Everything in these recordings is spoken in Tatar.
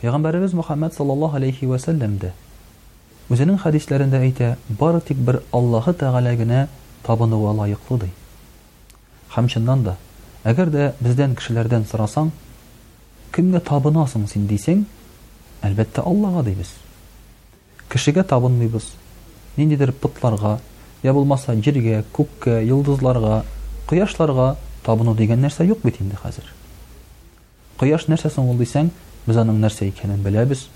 Пәйгамбәребез Мөхәммәд саллаллаһу галәйһи вә сәлләм дә үзенең хәдисләрендә әйтә, бары тик бер Аллаһы Тәгалә генә табынуга лаеклы, ди. Һәм чыннан да, әгәр дә бездән кешеләрдән сорасаң, Кемгә табынасың син? дисең, әлбәттә, Аллага дибез. Кешегә табынмыйбыз, ниндидер потларга, йә булмаса җиргә, күккә, йолдызларга, кояшларга табыну дигән нәрсә юк бит инде хәзер. Кояш нәрсә соң ул дисәң, без аның нәрсә икәнен беләбез.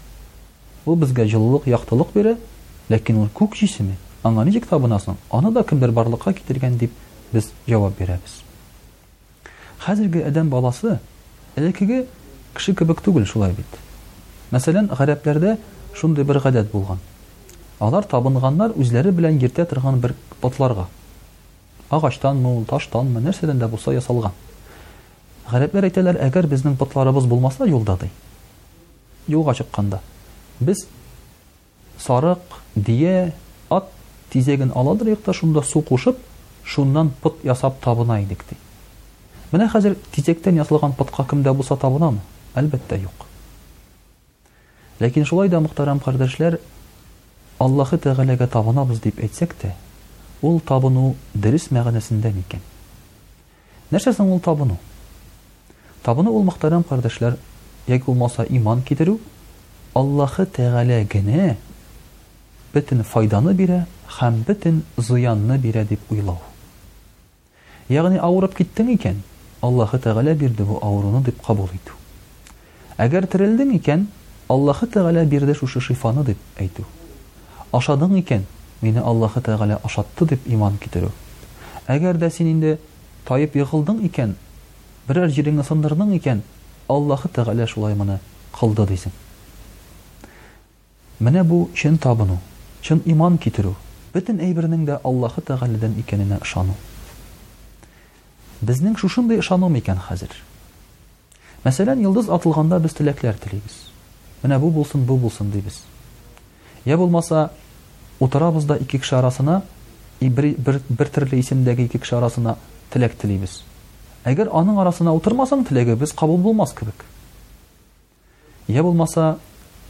Ул безгә җылылык, яктылык бирә, ләкин ул күк җисеме, аңа ничек табынасың, аны да кемдер барлыкка китергән дип без җавап бирәбез. Хәзерге адәм баласы элеккеге кеше кебек түгел шулай бит. Мәсәлән, гарәпләрдә шундый бер гадәт булган. Алар табынганнар үзләре белән йөртә торган бер потларга. Агачтанмы ул, таштанмы, нәрсәдән дә булса ясалган. Гарәпләр әйтәләр, әгәр безнең потларыбыз булмаса юлда, ди, юлга чыкканда, без сарык, бия, ат тизәген аладырыйк та шунда су кушып, шуннан пот ясап табына идек, ди. Менә хәзер тизәктән ясалган потка кем дә булса табынамы? Әлбәттә, юк. Ләкин шулай да, мөхтәрәм кардәшләр, Аллаһы Тәгаләгә табынабыз дип әйтсәк тә, ул табыну дөрес мәгънәсендә микән? Нәрсә соң ул табыну? Табыну ул, мөхтәрәм кардәшләр, яки булмаса иман китерү, Аллаһы Тәгалә генә бөтен файданы бирә һәм бөтен зыянны бирә дип уйлау. Ягъни авырып киттең икән, Аллаһы Тәгалә бирде бу авыруны дип кабул итү. Әгәр терелдең икән, Аллаһы Тәгалә бирде шушы шифаны дип әйтү. Ашадың икән, мине Аллаһы Тәгалә ашатты дип иман китерү. Әгәр дә син инде таеп егылдың икән, берәр җиреңне сындырдың икән, Аллаһы Тәгалә шулай моны кылды дисең. Менә бу чын табыну, чын иман китерү, бөтен әйбернең дә Аллаһы Тәгаләдән икәненә ышану. Безнең шушындый ышану микән хәзер? Мәсәлән, йолдыз атылганда без теләкләр телибез. Менә бу булсын, бу булсын, дибез. Йә булмаса, утырабыз да ике кеше арасына, и бер, бер, бер төрле исемдәге ике кеше арасына теләк телибез. Әгәр аның арасына утырмасаң, теләгебез кабул булмас кебек. Йә булмаса,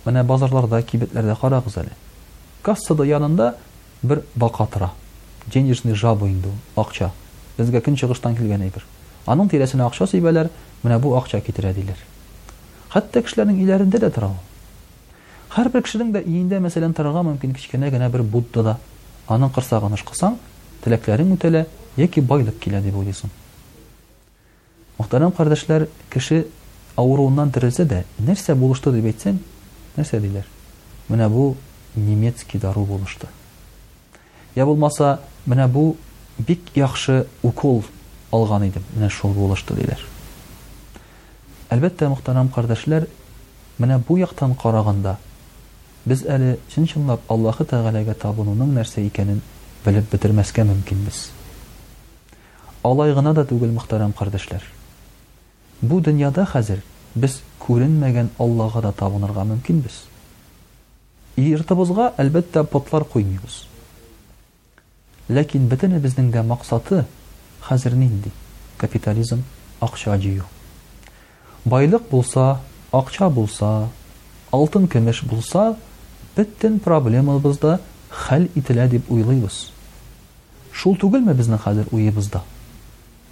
менә базарларда, кибетләрдә карагыз әле. Кассада янында бер бака тора. Денежный жаба инде ул, акча. Безгә көнчыгыштан килгән әйбер. Аның тирәсенә акча сибәләр, менә бу акча китерә, диләр. Хәтта кешеләрнең өйләрендә дә тора ул. Һәрбер кешенең дә өендә, мәсәлән, торырга мөмкин кечкенә генә бер Будда да. Аның корсагын ышкысаң, теләкләрең үтәлә яки байлык килә дип уйлыйсың. Мөхтәрәм кардәшләр, кеше авыруыннан терелсә дә, нәрсә булышты дип әйтсәң, нәрсә диләр? Менә бу немецкий дару булышты. Я булмаса, менә бу бик яхшы укол алган идем, менә шул булышты диләр. Әлбәттә, мөхтәрәм кардәшләр, менә бу яктан караганда, без әле чын-чынлап Аллаһы Тәгаләгә табынуның нәрсә икәнен белеп бетермәскә мөмкинбез. Алай гына да түгел, мөхтәрәм кардәшләр. Бу дөньяда хәзер без күренмәгән Аллага да табынырга мөмкинбез. Йртыбызга, әлбәттә, потлар куймыйбыз. Ләкин бөтенебезнең дә максаты хәзер нинди? Капитализм, акча җыю. Байлык булса, акча булса, алтын-көмеш булса, бөтен проблемабыз да хәл ителә дип уйлыйбыз. Шул түгелме безнең хәзер уебыз да?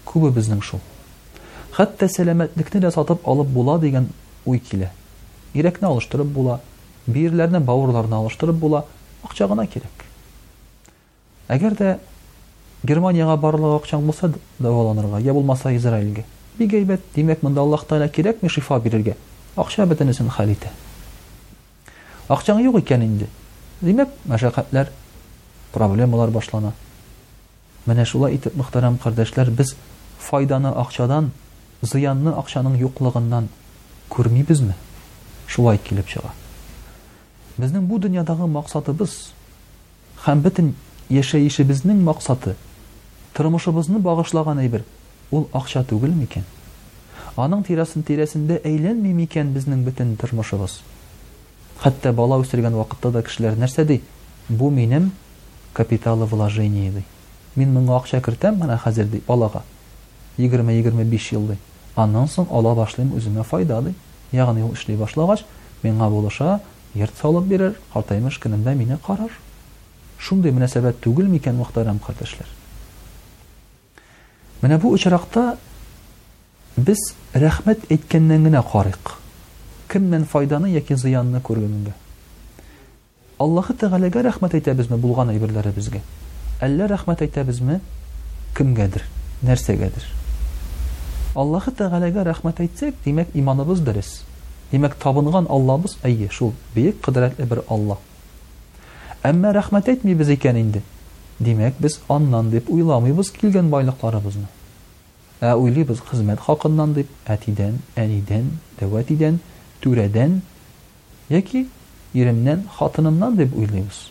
Күбебезнең шул. Хәтта сәламәтлекне дә сатып алып була дигән уй килә. Йөрәкне алыштырып була, бөерләрне бавырларына алыштырып була, акча гына кирәк. Әгәр дә Германиягә барырлык акчаң булса, дәваланырга, йә булмаса Израилгә. Бик әйбәт, димәк, монда Аллаһ Тәгалә кирәкми шифа бирергә. Акча бөтенесен хәл итә. Акчаң юк икән инде, димәк, мәшәкатьләр, проблемалар башлана. Менә шулай итеп, мөхтәрәм кардәшләр, без файданы акчадан, зыянны акчаның юклыгыннан күрмибезме? Шулай килеп чыга. Безнең бу дөньядагы максатыбыз, Һәм бөтен яшәешебезнең максаты, тормышыбызны багышлаган әйбер, ул акча түгел микән? Аның тирәсен-тирәсендә әйләнми микән безнең бөтен тормышыбыз? Хәтта бала үстергән вакытта да кешеләр нәрсә ди, Бу минем капиталовложение, ди. Мин моңа акча кертәм менә хәзер, ди, балага, егерме-егерме биш ел, ди. Аннан соң ала башлыйм үземә файда, ди. Ягъни ул эшли башлагач, миңа булыша, Йорт салып бирер, картаймыш көнемдә мине карар. Шундый мөнәсәбәт түгел микән, мохтәрәм кардәшләр? Менә бу очракта без рәхмәт әйткәннән генә карыйк, кемнән файданы яки зыянны күргәнгә. Аллаһы Тәгаләгә рәхмәт әйтәбезме булган әйберләребезгә, әллә рәхмәт әйтәбезме кемгәдер, нәрсәгәдер? Аллаһы Тәгаләгә рәхмәт әйтсәк, димәк, иманыбыз дөрес, Димәк, табынган Аллабыз, әйе, шул бөек кодрәтле бер Алла. Әмма рәхмәт әйтмибез икән инде. Димәк, без аннан дип уйламыйбыз килгән байлыкларыбызны. Ә уйлыйбыз хезмәт хакыннан дип, әтидән, әнидән, дәүәтидән, түрәдән яки иремнән, хатынымнан дип уйлыйбыз.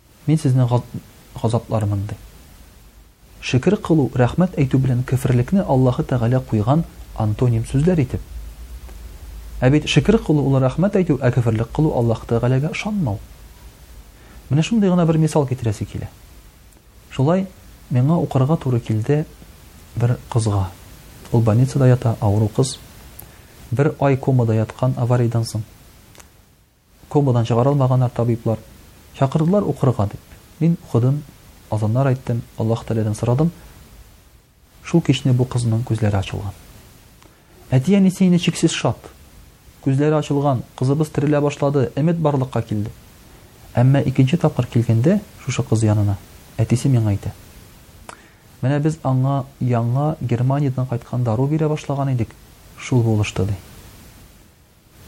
Мин сезне газаплармын, ди. Шөкер кылу, рәхмәт әйтү белән көферлекне Аллаһы Тәгалә куйган антоним сүзләр итеп. Ә бит шөкер кылу ул рәхмәт әйтү, ә көферлек кылу Аллаһы Тәгаләгә ышанмау. Менә шундый гына бер мисал китерәсе килә. Шулай миңа укырга туры килде бер кызга. Ул больницада ята, авыру кыз. Бер ай комада яткан аварийдан соң. Комадан чыгарылмаганнар табиблар. Чакырдылар укырга дип. Мин укыдым, азаннар әйттем, Аллаһ Тәгаләдән сорадым. Шул кичне бу кызның күзләре ачылган. Әти-әнисе инде чиксез шат. Күзләре ачылган, кызыбыз терелә башлады, өмет барлыкка килде. Әмма икенче тапкыр килгәндә шушы кыз янына, әтисе миңа әйтә. Менә без аңа яңа Германиядән кайткан дару бирә башлаган идек, шул булышты, ди.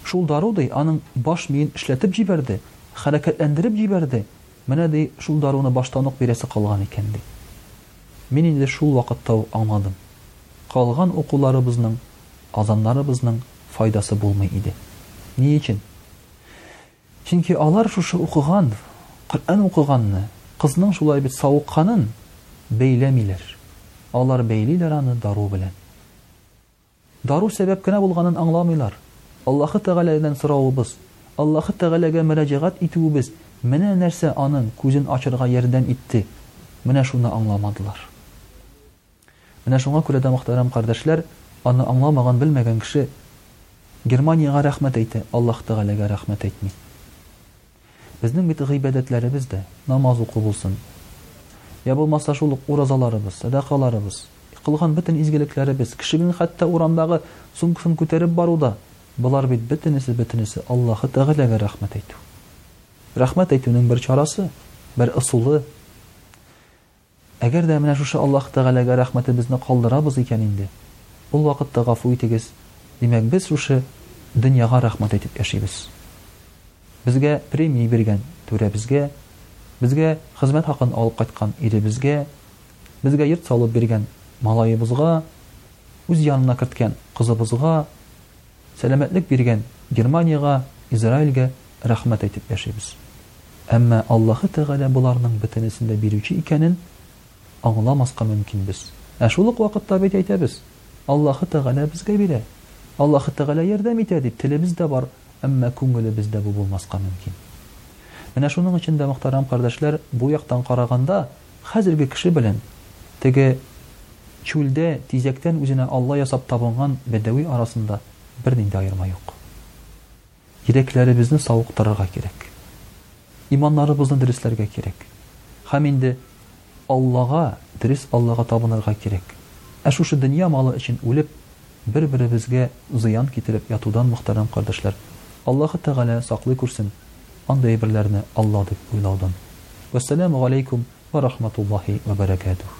Шул дару, ди, аның баш миен эшләтеп җибәрде, хәрәкәтләндереп җибәрде, менә, ди, шул даруны баштан ук бирәсе калган икән, ди. Мин инде шул вакытта ук аңладым, калган укуларыбызның, азаннарыбызның файдасы булмый иде. Ни өчен? Чөнки алар шушы укыган, Коръән укыганны, кызның шулай бит савыкканын бәйләмиләр. Алар бәйлиләр аны дару белән. Дару сәбәп кенә булганын аңламыйлар. Аллаһы Тәгаләдән соравыбыз, Аллаһы Тәгаләгә мөрәҗәгать итүебез менә нәрсә аның күзен ачырга ярдәм итте, менә шуны аңламадылар. Менә шуңа күрә дә, мөхтәрәм кардәшләр, аны аңламаган, белмәгән кеше Германиягә рәхмәт әйтә, Аллаһы Тәгаләгә рәхмәт әйтми. Безнең бит гыйбадәтләребез дә, намаз уку булсын, йә булмаса шул ук уразаларыбыз, сәдакаларыбыз, кылган бөтен изгелекләребез, кешенең хәтта урамдагы сумкасын күтәреп бару да, болар бит бөтенесе, бөтенесе Аллаһы Тәгаләгә рәхмәт әйтү. Рәхмәт әйтүнең бер чарасы, бер ысулы. Әгәр дә менә шушы Аллаһ Тәгаләгә рәхмәтебезне калдырабыз икән инде, ул вакытта гафу итегез, димәк, без шушы дөньяга рәхмәт әйтеп яшибез. Безгә премия биргән түрәбезгә, безгә хезмәт хакын алып кайткан иребезгә, безгә йорт салып биргән малаебызга, үз янына керткән кызыбызга, Сәламәтлек биргән Германиягә, Израилгә рәхмәт әйтеп яшибез. Әмма Аллаһы Тәгалә боларның бөтенесен дә бирүче икәнен аңламаска мөмкин без. Ә шул ук вакытта бит әйтәбез, Аллаһы Тәгалә безгә бирә, Аллаһы Тәгалә ярдәм итә дип телебез дә бар, әмма күңелебездә бу булмаска мөмкин. Менә шуның өчен дә, мөхтәрәм кардәшләр, бу яктан караганда, Хәзерге кеше белән теге чүлдә тизәктән үзенә алла ясап табынган бәдәви арасында бернинди аерма юк. Йөрәкләребезне савыктырырга кирәк. Иманнарыбызны дөресләргә кирәк. Хәм инде Аллага, дөрес Аллага табынырга кирәк. Ә шушы дөнья малы өчен үлеп, Бер-беребезгә зыян китереп ятудан мөхтәрәм кардәшләр, Аллаһы Тәгалә саклый күрсен андый әйберләрне Алла дип уйлаудан. Вәссәләмү галәйкүм вә рахматуллаһи вә бәрәкәтүһ.